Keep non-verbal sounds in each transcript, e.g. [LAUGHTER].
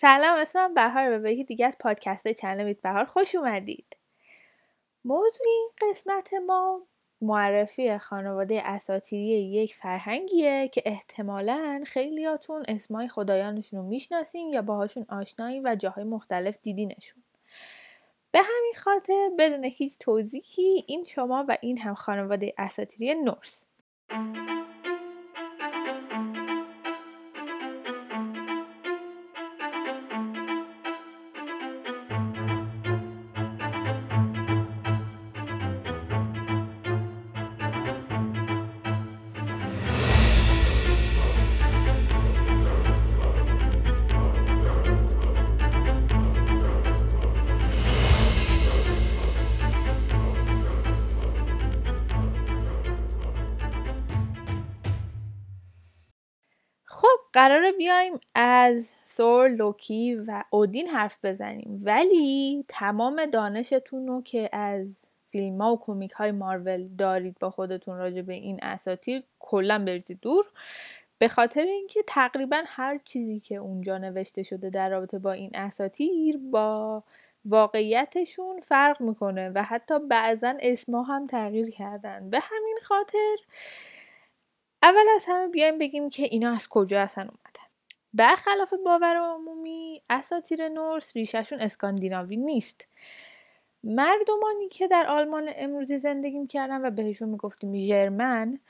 سلام اسمم بهار و به یکی دیگه از پادکست چنل میت بهار خوش اومدید. موضوع این قسمت ما معرفی خانواده اساتیری یک فرهنگیه که احتمالا خیلیاتون اسمای خدایانشون رو می‌شناسین یا باهاشون آشنایی و جاهای مختلف دیدینشون. به همین خاطر بدون هیچ توضیحی این شما و این هم خانواده اساتیری نورس. قراره بیایم از ثور، لوکی و اودین حرف بزنیم. ولی تمام دانشتون رو که از فیلم ها و کمیک های مارول دارید با خودتون راجع به این اساتیر کلا بریزید دور. به خاطر اینکه تقریبا هر چیزی که اونجا نوشته شده در رابطه با این اساتیر با واقعیتشون فرق می‌کنه و حتی بعضا اسما هم تغییر کردن. به همین خاطر اول از همه بیایم بگیم که اینا از کجا اصلا اومدن. برخلاف باور عمومی اساتیر نورس ریشهشون اسکاندیناوی نیست. مردمانی که در آلمان امروزی زندگی می‌کردن و بهشون می‌گفتیم ژرمن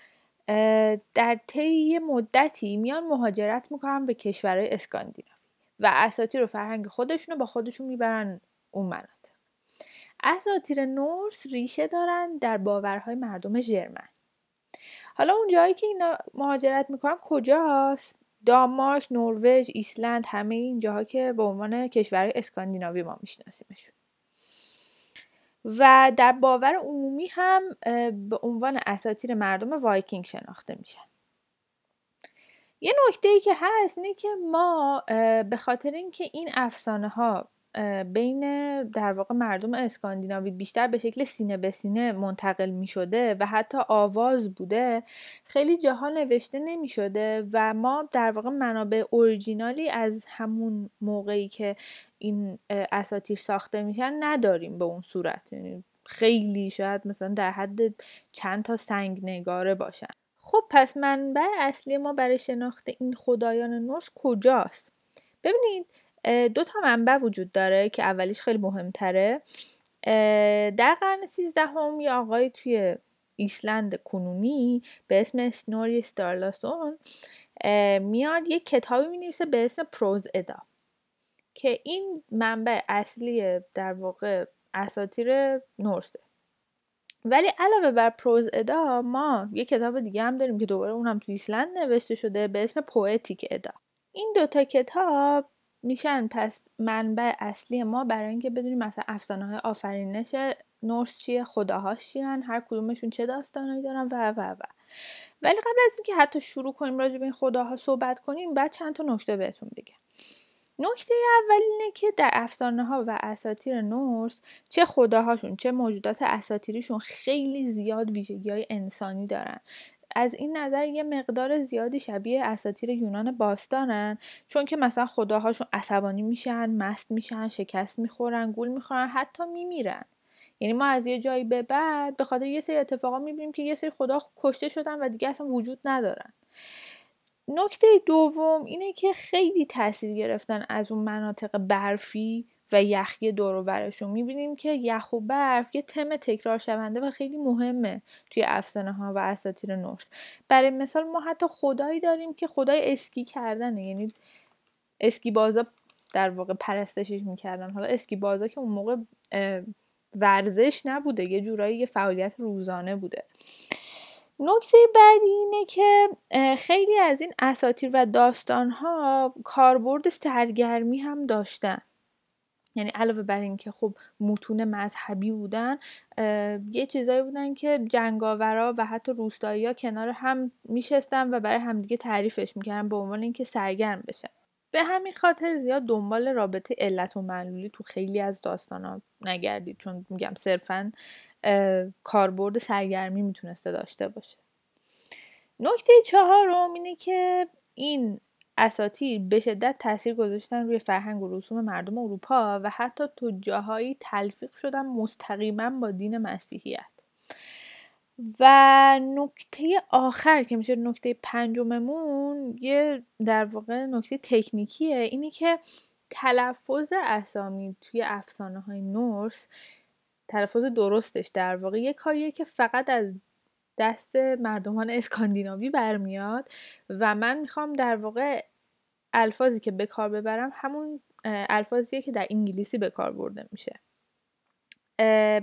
در طی مدتی میان مهاجرت می‌کنن به کشورهای اسکاندیناوی و اساتیر و فرهنگ خودشون رو با خودشون می‌برن اون مناطق. اساتیر نورس ریشه دارن در باورهای مردم ژرمن. حالا اون جایی که اینا مهاجرت می‌کنن کجاست؟ دانمارک نروژ ایسلند همه این جاها که به عنوان کشور اسکاندیناوی ما میشناسیمشون. و در باور عمومی هم به عنوان اساطیر مردم وایکینگ شناخته میشن. یه نکته ای که هست اینه که ما به خاطر اینکه این افسانه ها بین در واقع مردم اسکاندیناوی بیشتر به شکل سینه به سینه منتقل می شده و حتی آواز بوده خیلی جاها نوشته نمی شده و ما در واقع منابع اورجینالی از همون موقعی که این اساتیر ساخته میشن نداریم به اون صورت. یعنی خیلی شاید مثلا در حد چند تا سنگ نگاره باشن. خب پس منبع اصلی ما برای شناخت این خدایان نورس کجاست؟ ببینید دو تا منبع وجود داره که اولیش خیلی مهمتره. در قرن سیزدهم یه آقای توی ایسلند کنونی به اسم اسنوری استورلوسون میاد یه کتابی می نویسه به اسم Prose Edda که این منبع اصلی در واقع اساطیر نورسه ولی علاوه بر Prose Edda ما یه کتاب دیگه هم داریم که دوباره اونم تو ایسلند نوشته شده به اسم Poetic Edda. این دوتا کتاب میشن پس منبع اصلی ما برای اینکه بدونیم مثلا افسانه های آفرینش نورس چیه خداهاش چیان هر کدومشون چه داستانایی دارن و و و. ولی قبل از اینکه حتی شروع کنیم راجع به این خداها صحبت کنیم بعد چند تا نکته بهتون بگم. نکته اول اینه که در افسانه ها و اساتیر نورس چه خداهاشون چه موجودات اساتیریشون خیلی زیاد ویژگی های انسانی دارن. از این نظر یه مقدار زیادی شبیه اساتیر یونان باستانن چون که مثلا خداهاشون عصبانی میشن مست میشن شکست می‌خورن گول می‌خورن حتی میمیرن. یعنی ما از یه جایی به بعد به خاطر یه سری اتفاقا می‌بینیم که یه سری خدا کشته شدن و دیگه اصلا وجود ندارن. نکته دوم اینه که خیلی تاثیر گرفتن از اون مناطق برفی و یخی دور و برشون می‌بینیم که یخ و برف یه تم تکرار شونده و خیلی مهمه توی افسانه ها و اساطیر نورس. برای مثال ما حتی خدایی داریم که خدای اسکی کردنه یعنی اسکی بازا در واقع پرستشش می‌کردن. حالا اسکی بازا که اون موقع ورزش نبوده یه جورایی یه فعالیت روزانه بوده. نکته بعدی اینه که خیلی از این اساتیر و داستانها کاربرد سرگرمی هم داشتن. یعنی علاوه بر اینکه خب متون مذهبی بودن یه چیزایی بودن که جنگاورا و حتی روستایی ها کنار هم میشستن و برای همدیگه تعریفش می‌کردن به عنوان اینکه سرگرم بشن. به همین خاطر زیاد دنبال رابطه علت و معلولی تو خیلی از داستان ها نگردید چون میگم صرفا کاربرد سرگرمی می‌تونسته داشته باشه. نکته چهارم اینه که این اساتیر به شدت تاثیر گذاشتن روی فرهنگ و رسوم مردم اروپا و حتی تو جاهایی تلفیق شدن مستقیما با دین مسیحیت. و نکته آخر که میشه نکته پنجممون یه در واقع نکته تکنیکیه اینه که تلفظ اسامی توی افسانه های نورس تلفظ درستش در واقع یه کاریه که فقط از دست مردمان اسکاندیناوی برمیاد و من می‌خوام در واقع الفاظی که به کار ببرم همون الفاظیه که در انگلیسی به کار برده میشه.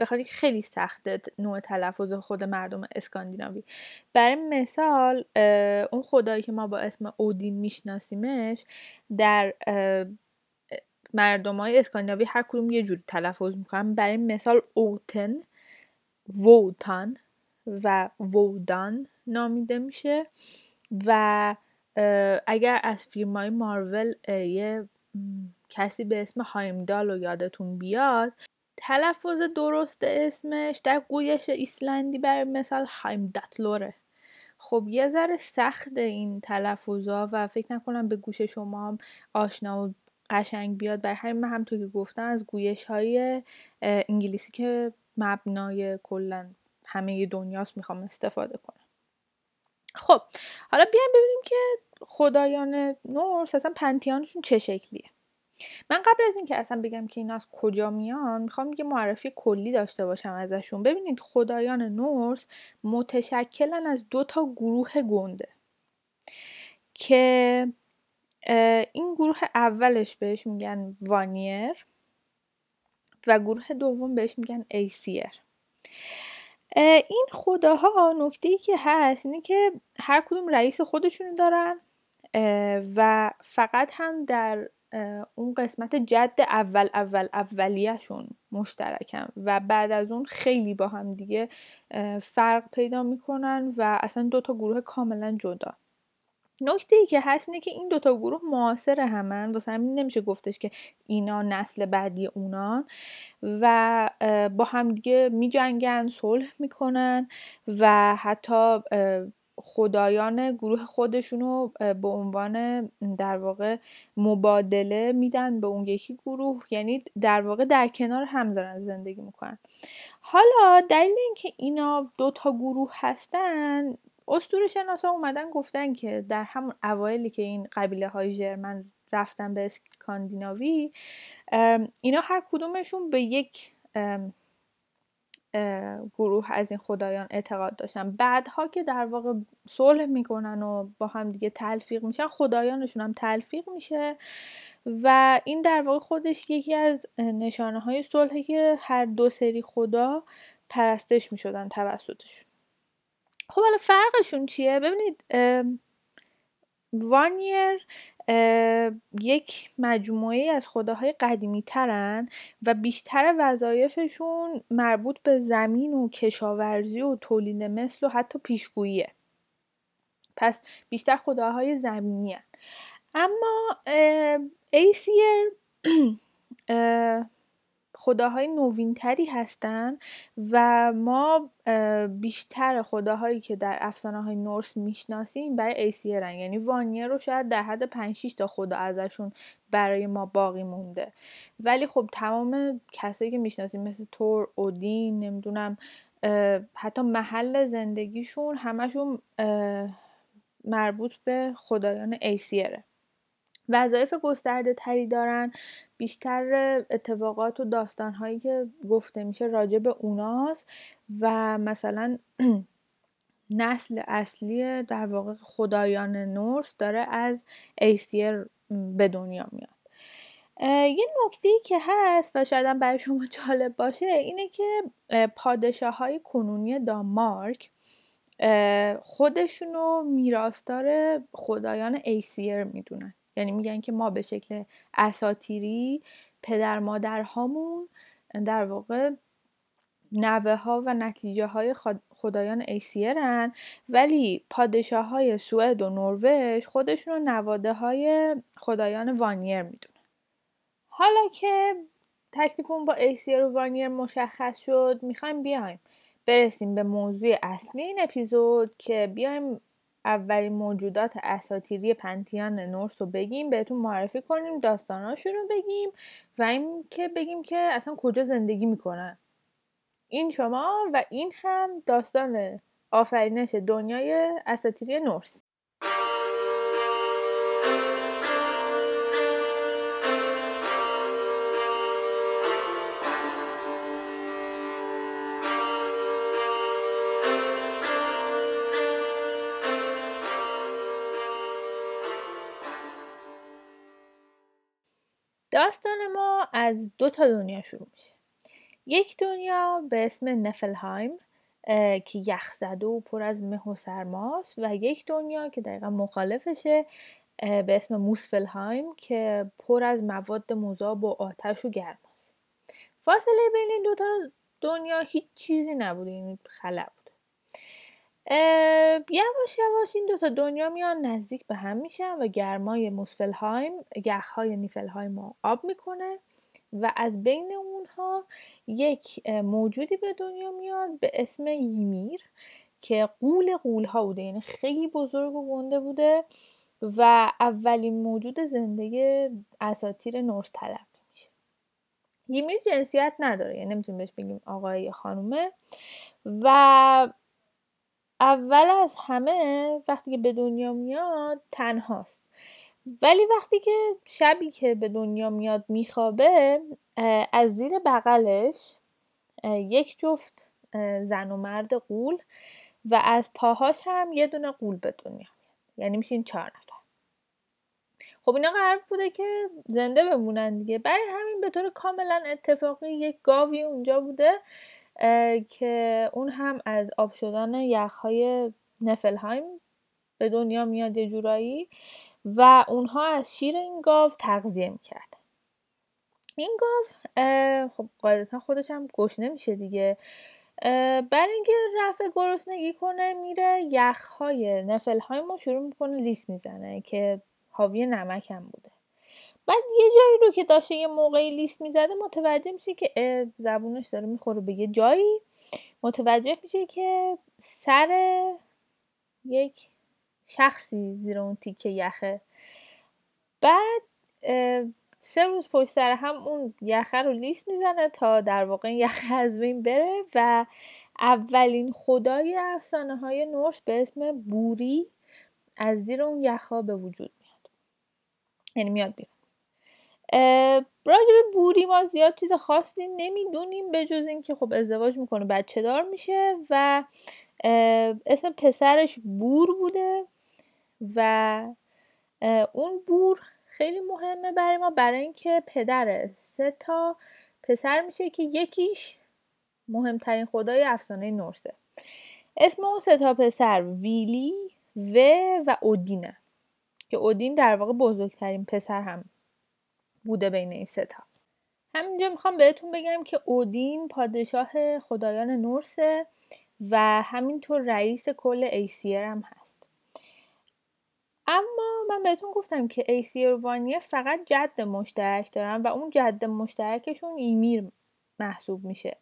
بخاطر که خیلی سخته نوع تلفظ خود مردم اسکاندیناوی. برای مثال اون خدایی که ما با اسم اودین میشناسیمش در مردم های اسکاندیناوی هر کدوم یه جوری تلفظ می‌کنن. برای مثال اوتن ووتان. و وودان نامیده میشه و اگر از فیلم های مارول یه کسی به اسم هایمدال رو یادتون بیاد تلفظ درست اسمش در گویش ایسلندی برای مثال هایمداتلوره. خب یه ذره سخت این تلفظا و فکر نکنم به گوش شما هم آشنا و قشنگ بیاد. بر همین من همطور که گفتم از گویش های انگلیسی که مبنای کلا همه دنیاست می‌خوام استفاده کنم. خب حالا بیایم ببینیم که خدایان نورس اصلا پنتیانشون چه شکلیه. من قبل از اینکه اصلا بگم که اینا از کجا میان می‌خوام یه معرفی کلی داشته باشم ازشون. ببینید خدایان نورس متشکلن از دو تا گروه گنده که این گروه اولش بهش میگن وانیر و گروه دوم بهش میگن ایسیر. این خداها نکته ای که هست اینه که هر کدوم رئیس خودشونو دارن و فقط هم در اون قسمت جد اول اول اولیهشون مشترکن و بعد از اون خیلی با هم دیگه فرق پیدا می‌کنن و اصلا دو تا گروه کاملا جدا. نکته ای که هست اینه که این دوتا گروه معاصر همن. واسه همین نمیشه گفتش که اینا نسل بعدی اونان. و با همدیگه میجنگن صلح می‌کنن و حتی خدایان گروه خودشونو به عنوان در واقع مبادله میدن به اون یکی گروه. یعنی در واقع در کنار هم دارن زندگی می‌کنن. حالا دلیل اینکه اینا دو تا گروه هستن اسطوره شناسا اومدن گفتن که در همون اوایلی که این قبیله های ژرمن رفتن به اسکاندیناوی اینا هر کدومشون به یک گروه از این خدایان اعتقاد داشتن. بعدها که در واقع صلح می‌کنن و با هم دیگه تلفیق میشن خدایانشون هم تلفیق میشه و این در واقع خودش یکی از نشانه های صلحه که هر دو سری خدا پرستش می‌شدن توسطشون. خب حالا فرقشون چیه ببینید وانیر یک مجموعه از خداهای قدیمی ترن و بیشتر وظایفشون مربوط به زمین و کشاورزی و تولید مثل و حتی پیشگوییه پس بیشتر خداهای زمینی هن. اما ایسیر خداهای نوینتری هستن و ما بیشتر خداهایی که در افسانه های نورس می‌شناسیم برای ایسیرن یعنی وانیر رو شاید در حد 5 تا خدا ازشون برای ما باقی مونده. ولی خب تمام کسایی که می‌شناسیم مثل تور اودین نمی‌دونم حتی محل زندگیشون همشون مربوط به خدایان ایسیره وظایف گسترده تری دارن بیشتر اتفاقات و داستان هایی که گفته میشه راجع به اوناست و مثلا [CLEARS THROAT] نسل اصلی در واقع خدایان نورس داره از ایسیر به دنیا میاد. یه نکته که هست و شاید برای شما جالب باشه اینه که پادشاه های کنونی دانمارک خودشونو میراث‌دار خدایان ایسیر می‌دونن. یعنی میگن که ما به شکل اساطیری پدر مادرهامون در واقع نوه ها و نتیجه های خدایان ایسیرن ولی پادشاه های سوئد و نروژ خودشون رو نواده های خدایان وانیر می‌دونن. حالا که تکلیفمون با ایسیر و وانیر مشخص شد می‌خوایم بیایم برسیم به موضوع اصلی این اپیزود که بیایم اولین موجودات اساطیری pantheon نورس رو بگیم بهتون معرفی کنیم داستاناشون رو بگیم و این که بگیم که اصلا کجا زندگی می‌کنن. این شما و این هم داستان آفرینش دنیای اساتیری نورس. داستان ما از دو تا دنیا شروع میشه. یک دنیا به اسم نفلهایم که یخزده و پر از مه و سرماست و یک دنیا که دقیقا مخالفشه به اسم موسفلهایم که پر از مواد مذاب و آتش و گرماست. فاصله بین این دوتا دنیا هیچ چیزی نبوده این خلا یواش یواش این دوتا دنیا میان نزدیک به هم میشن و گرمای موسفلهایم یخهای نیفلهایم رو آب می‌کنه و از بین اونها یک موجودی به دنیا میاد به اسم یمیر که قول قول ها بوده یعنی خیلی بزرگ و گنده بوده و اولین موجود زنده اساتیر نورس طلب میشه. یمیر جنسیت نداره یعنی نمی‌تونیم بهش بگیم آقای یا خانومه و اول از همه وقتی که به دنیا میاد تنهاست. ولی وقتی که شبی که به دنیا میاد میخوابه از زیر بغلش یک جفت زن و مرد قول و از پاهاش هم یه دونه قول به دنیا میاد. یعنی میشین چهار نفر. خب اینا قرار بوده که زنده بمونن دیگه. برای همین به طور کاملا اتفاقی یک گاوی اونجا بوده که اون هم از آب شدن یخهای نفلهایم به دنیا میاد یه جورایی و اونها از شیر این گاو تغذیه می‌کرد. این گاو خب قاعدتا خودش هم گشنه میشه دیگه. برای اینکه رفع گرسنگی کنه میره یخهای نفلهای ما شروع می‌کنه لیس می‌زنه که حاوی نمک هم بوده. بعد یه جایی رو که داشته یه موقعی لیست می‌زده متوجه میشه که زبونش داره می‌خوره به یه جایی. متوجه میشه که سر یک شخصی زیر اون تیکه یخه. بعد سه روز پشت سر هم اون یخه رو لیست می‌زنه تا در واقع یخه از بین بره و اولین خدای افسانه های نورس به اسم بوری از زیر اون یخها به وجود میاد. یعنی میاد بیرون. راجب بوری ما زیاد چیز خاصی نمی‌دونیم به جز اینکه خب ازدواج می‌کنه بچه دار میشه و اسم پسرش بور بوده و اون بور خیلی مهمه برای ما برای اینکه پدر سه تا پسر میشه که یکیش مهمترین خدای افسانه نورسه. اسم اون سه تا پسر ویلی و و اودینه که اودین در واقع بزرگترین پسر هم بوده بین این سه تا همینجا می‌خوام بهتون بگم که اودین پادشاه خدایان نورسه و همینطور رئیس کل ایسیر هم هست. اما من بهتون گفتم که ایسیر و وانیر فقط جد مشترک دارن و اون جد مشترکشون ایمیر محسوب میشه.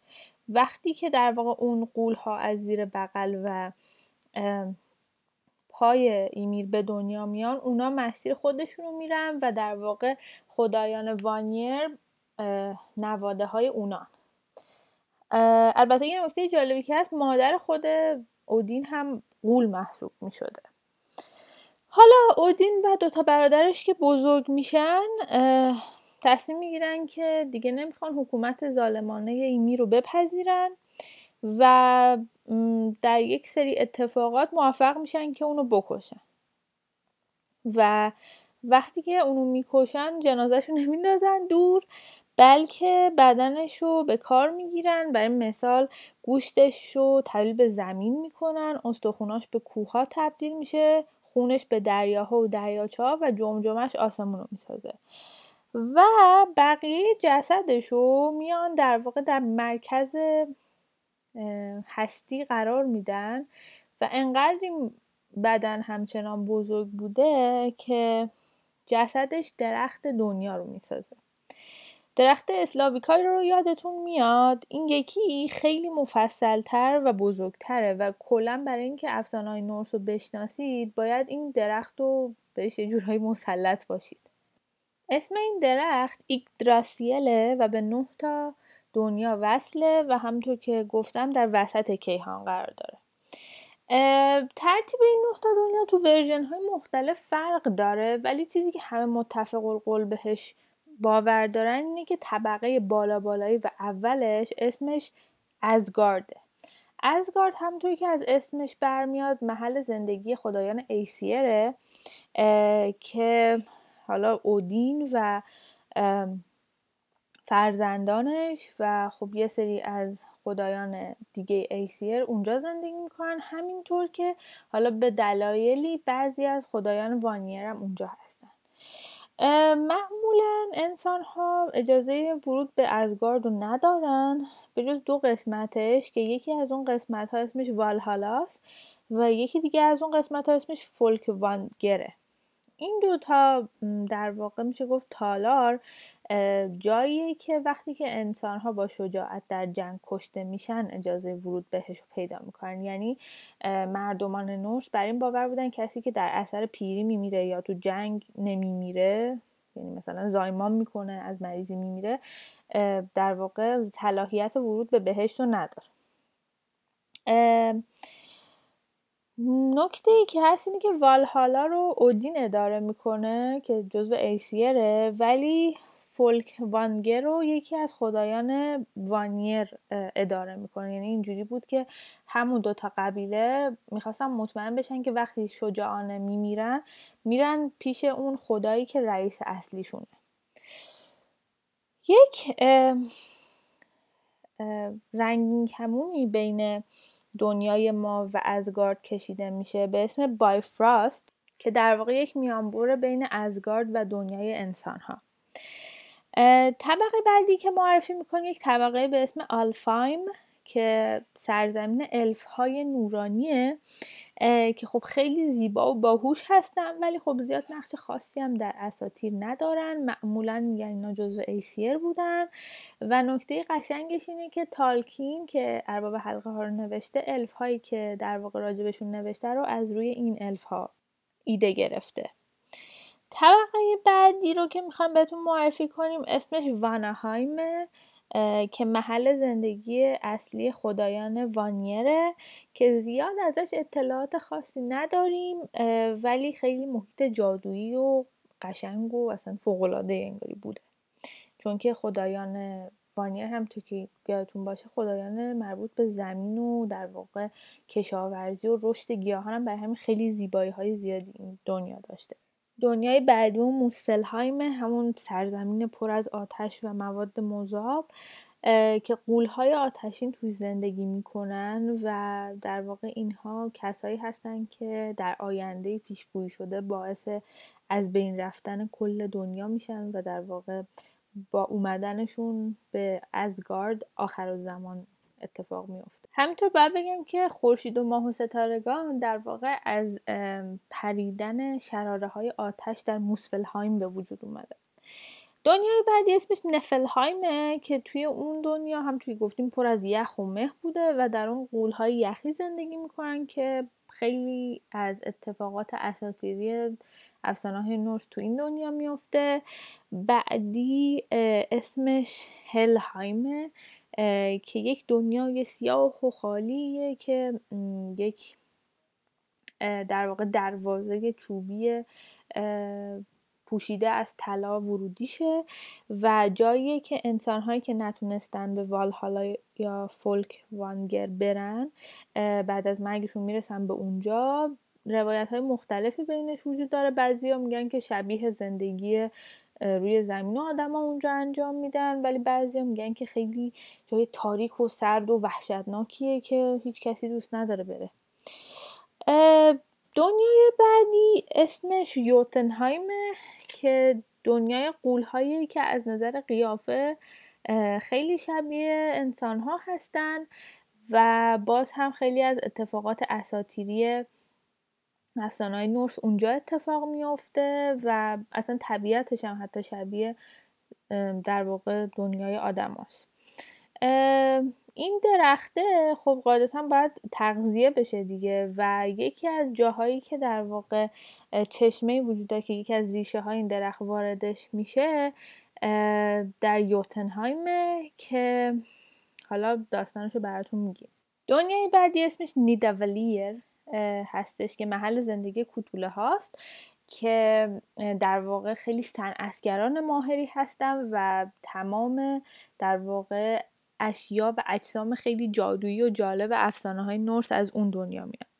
وقتی که در واقع اون غول ها از زیر بغل و پای ایمیر به دنیا میان اونا مسیر خودشونو میرن و در واقع خدایان وانیر نواده های اونان. البته یه نکته جالبی که هست مادر خود اودین هم قول محسوب می شده حالا اودین و دوتا برادرش که بزرگ میشن تصمیم می‌گیرن که دیگه نمی‌خوان حکومت ظالمانه ایمی رو بپذیرن و در یک سری اتفاقات موفق میشن که اونو بکشن. و وقتی که اونو می‌کشن جنازهش رو نمیندازن دور بلکه بدنش رو به کار می‌گیرن. برای مثال گوشتش رو تبدیل به زمین می‌کنن استخوناش به کوه تبدیل میشه خونش به دریاها و دریاچه و جمجمش آسمون رو می‌سازه. و بقیه جسدش رو میان در واقع در مرکز هستی قرار میدن. و انقدر این بدن همچنان بزرگ بوده که جسدش درخت دنیا رو می‌سازه. درخت اسلاویکای رو یادتون میاد؟ این یکی خیلی مفصلتر و بزرگتره و کلا برای اینکه افسانه های نورس رو بشناسید باید این درخت رو بهش یه جورهایی مسلط باشید. اسم این درخت ایگدراسیله و به نه تا دنیا وصله و همطور که گفتم در وسط کیهان قرار داره. ترتیب این تا دنیا تو ورژن های مختلف فرق داره ولی چیزی که همه متفق القول بهش باور دارن اینه که طبقه بالا بالایی و اولش اسمش ازگارده. ازگارد همطوری که از اسمش برمیاد محل زندگی خدایان ایسیره که حالا اودین و فرزندانش و خب یه سری از خدایان دیگه ایسیر اونجا زندگی می‌کنن. همینطور که حالا به دلایلی بعضی از خدایان وانیر هم اونجا هستن. معمولا انسان ها اجازه ورود به ازگارد رو ندارن. به جز دو قسمتش که یکی از اون قسمت ها اسمش والهالاست و یکی دیگه از اون قسمت ها اسمش فولک وانگره این دوتا در واقع میشه گفت تالار جاییه که وقتی که انسان ها با شجاعت در جنگ کشته میشن اجازه ورود بهش رو پیدا می‌کنن. یعنی مردمان نوش بر این باور بودن کسی که در اثر پیری میمیره یا تو جنگ نمیمیره یعنی مثلا زایمان می‌کنه از مریضی میمیره در واقع صلاحیت ورود به بهشت رو نداره. نکته ای که هست اینه که والهالا رو اودین اداره می‌کنه که جزو ایسیره ولی فولک وانگر رو یکی از خدایان وانیر اداره می‌کنه. یعنی اینجوری بود که همون دوتا قبیله می‌خواستن مطمئن بشن که وقتی شجاعانه میمیرن میرن پیش اون خدایی که رئیس اصلیشونه. یک رنگین کمونی بین دنیای ما و آزگارد کشیده میشه به اسم بایفراست که در واقع یک میانبر بین آزگارد و دنیای انسان ها طبقه بعدی که معرفی می‌کنیم یک طبقه به اسم آلفهایم که سرزمین الف های نورانیه که خب خیلی زیبا و باهوش هستن ولی خب زیاد نقش خاصی هم در اساطیر ندارن. معمولا میگن اینا جزو ایسیر بودن. و نکته قشنگش اینه که تالکین که ارباب حلقه ها رو نوشته الف هایی که در واقع راجبشون نوشته رو از روی این الف ها ایده گرفته. طبقه بعدی رو که می‌خوام بهتون معرفی کنیم اسمش وانهایمه که محل زندگی اصلی خدایان وانیره که زیاد ازش اطلاعات خاصی نداریم ولی خیلی محیط جادویی و قشنگ و اصلا فوقالعاده انگاری بوده. چون که خدایان وانیر هم تو که یادتون باشه خدایان مربوط به زمین و در واقع کشاورزی و رشد گیاهان هم برای همین خیلی زیبایی های زیادی این دنیا داشته. دنیای بعدی اون موسفلهایم همون سرزمین پر از آتش و مواد مذاب که قولهای آتشین توی زندگی می‌کنن و در واقع اینها کسایی هستن که در آینده پیشگویی شده باعث از بین رفتن کل دنیا میشن و در واقع با اومدنشون به ازگارد آخر زمان اتفاق میفته همینطور باید بگم که خورشید و ماه و ستارگان در واقع از پریدن شراره های آتش در موسفلهایم به وجود اومده. دنیای بعدی اسمش نفلهایمه که توی اون دنیا هم توی گفتیم پر از یخ و مه بوده و در اون قولهای یخی زندگی می‌کنن که خیلی از اتفاقات اساطیری افسانه های نورس تو این دنیا میفته بعدی اسمش هلهایمه که یک دنیای سیاه و خالیه که یک در واقع دروازه چوبی پوشیده از طلا ورودیشه و جایی که انسانهایی که نتونستن به والهالا یا فولک وانگر برن بعد از مرگشون می‌رسن به اونجا. روایت های مختلفی بینش وجود داره. بعضی ها میگن که شبیه زندگی روی زمین آدم ها اونجا انجام میدن ولی بعضی ها میگن که خیلی جای تاریک و سرد و وحشتناکیه که هیچ کسی دوست نداره بره. دنیای بعدی اسمش یوتنهایمه که دنیای قولهایی که از نظر قیافه خیلی شبیه انسان ها هستن و باز هم خیلی از اتفاقات اساتیری های نورس اونجا اتفاق میافته و اصلا طبیعتش هم حتی شبیه در واقع دنیای آدم هست. این درخته خب قاعدتا باید تغذیه بشه دیگه و یکی از جاهایی که در واقع چشمه وجود داره که یکی از ریشه های این درخت واردش میشه در یوتنهایمه که حالا داستانشو براتون میگیم دنیای بعدی اسمش نیداولیر هستش که محل زندگی کوتوله هاست که در واقع خیلی صنعتگران ماهری هستن و تمام در واقع اشیا و اجسام خیلی جادویی و جالب افسانه های نورس از اون دنیا میاد.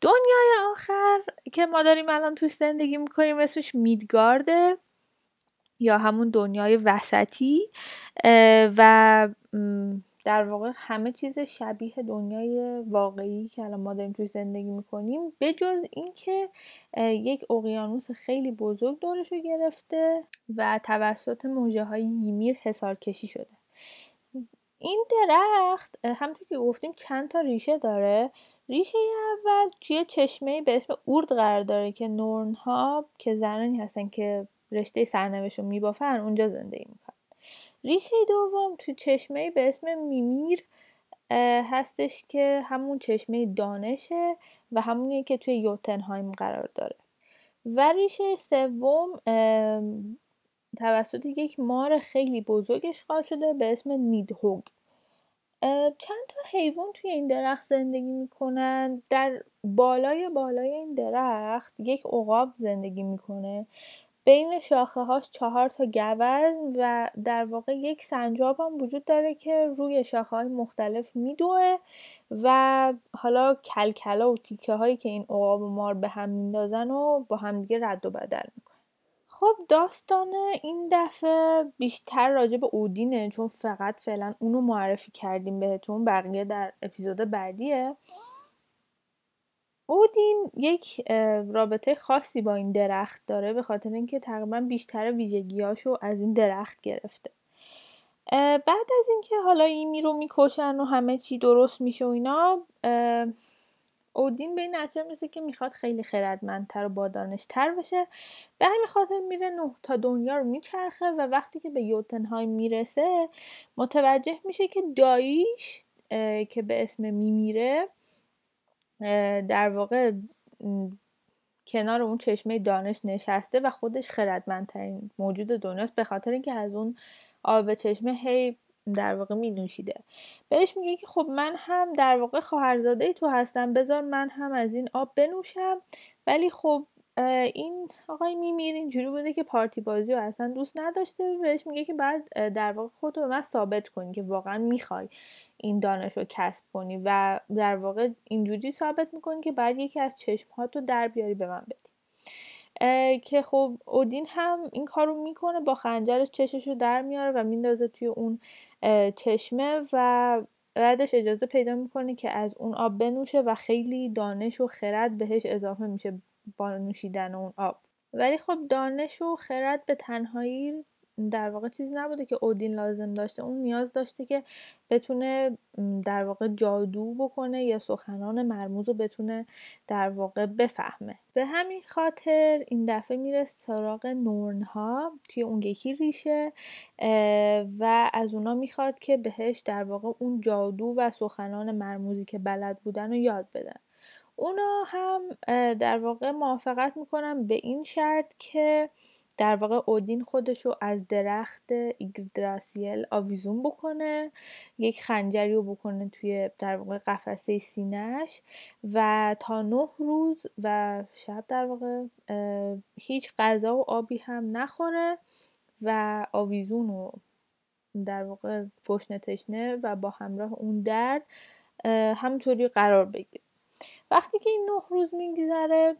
دنیای آخر که ما داریم الان توش زندگی می‌کنیم اسمش میدگارده یا همون دنیای وسطی و در واقع همه چیز شبیه دنیای واقعی که الان ما داریم توی زندگی می‌کنیم بجز اینکه یک اقیانوس خیلی بزرگ دورش رو گرفته و توسط موجه های یمیر حسار کشی شده. این درخت همونطور که گفتیم چند تا ریشه داره. ریشه اول توی چشمه به اسم اورد قرار داره که نورن ها که زنانی هستن که رشته سرنوشت رو میبافن اونجا زندگی می‌کنن. ریشه دوم تو چشمه به اسم میمیر هستش که همون چشمه دانشه و همونیه که توی یوتنهایم قرار داره. و ریشه سوم توسط یک مار خیلی بزرگ اشغال شده به اسم نیدهوگ. چند تا حیوان توی این درخت زندگی می‌کنن؟ در بالای بالای این درخت یک عقاب زندگی می‌کنه. بین شاخه هاش چهار تا گوزن و در واقع یک سنجاب هم وجود داره که روی شاخه های مختلف میدوه و حالا کلکلا و تیکه هایی که این عقاب و مار به هم میندازن و با هم دیگه رد و بدل می‌کنن. خب داستان این دفعه بیشتر راجع به اودینه چون فقط فعلا اونو معرفی کردیم بهتون بقیه در اپیزود بعدیه. اودین یک رابطه خاصی با این درخت داره به خاطر اینکه تقریبا بیشتر ویژگیاشو از این درخت گرفته. بعد از اینکه حالا این رو می‌کشن و همه چی درست میشه و اینا اودین به این نتیجه می‌رسه که می‌خواد خیلی خردمندتر و با دانشتر بشه. به همین خاطر میره نه تا دنیا رو میچرخه و وقتی که به یوتنهای می‌رسه متوجه میشه که داییش که به اسم میمیره در واقع کنار اون چشمه دانش نشسته و خودش خردمندترین موجود دنیاست به خاطر اینکه از اون آب چشمه هی در واقع می نوشیده بهش میگه که خب من هم در واقع خواهرزاده تو هستم بذار من هم از این آب بنوشم. ولی خب این آقای میمیر اینجوری بوده که پارتی بازی رو اصلا دوست نداشته. بهش میگه که بعد در واقع خود رو من ثابت کنی که واقعا می‌خوای. این دانش رو کسب کنی و در واقع اینجوری ثابت می‌کنی که بعد یکی از چشمهات رو در بیاری به من بدی. که خب اودین هم این کار رو می‌کنه با خنجرش چشش رو در میاره و میندازه توی اون چشمه و بعدش اجازه پیدا می‌کنه که از اون آب بنوشه و خیلی دانش و خرد بهش اضافه میشه با نوشیدن اون آب. ولی خب دانش و خرد به تنهایی در واقع چیزی نبوده که اودین لازم داشته اون نیاز داشته که بتونه در واقع جادو بکنه یا سخنان مرموز رو بتونه در واقع بفهمه. به همین خاطر این دفعه میره سراغ نورن ها توی اون یکی ریشه و از اونا می‌خواد که بهش در واقع اون جادو و سخنان مرموزی که بلد بودن رو یاد بدن. اونا هم در واقع موافقت می‌کنن به این شرط که در واقع اودین خودشو از درخت ایگدراسیل آویزون بکنه یک خنجری رو بکنه توی در واقع قفسه سینهش و تا نه روز و شب در واقع هیچ غذا و آبی هم نخوره و آویزون و در واقع گشنه تشنه و با همراه اون درد همطوری قرار بگیره. وقتی که این نه روز میگذره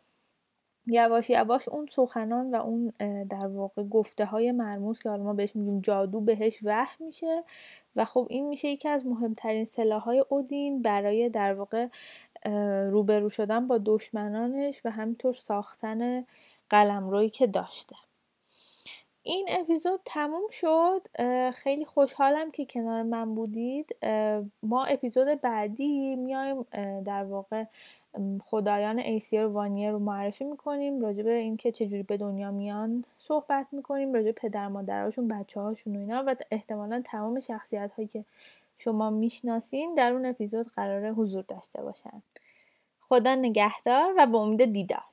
یواش یواش اون سخنان و اون در واقع گفته های مرموز که حالا ما بهش میگیم جادو بهش وحی میشه و خب این میشه یکی از مهمترین سلاح های اودین برای در واقع روبرو شدن با دشمنانش و همینطور ساختن قلمرویی که داشته. این اپیزود تموم شد. خیلی خوشحالم که کنار من بودید. ما اپیزود بعدی میایم در واقع خدایان ایسیر و وانیر رو معرفی می‌کنیم راجع به اینکه چجوری به دنیا میان صحبت می‌کنیم راجع پدر مادرهاشون بچه هاشون و اینا و احتمالا تمام شخصیت هایی که شما می‌شناسین در اون اپیزود قرار حضور داشته باشن. خدا نگهدار و به امید دیدار.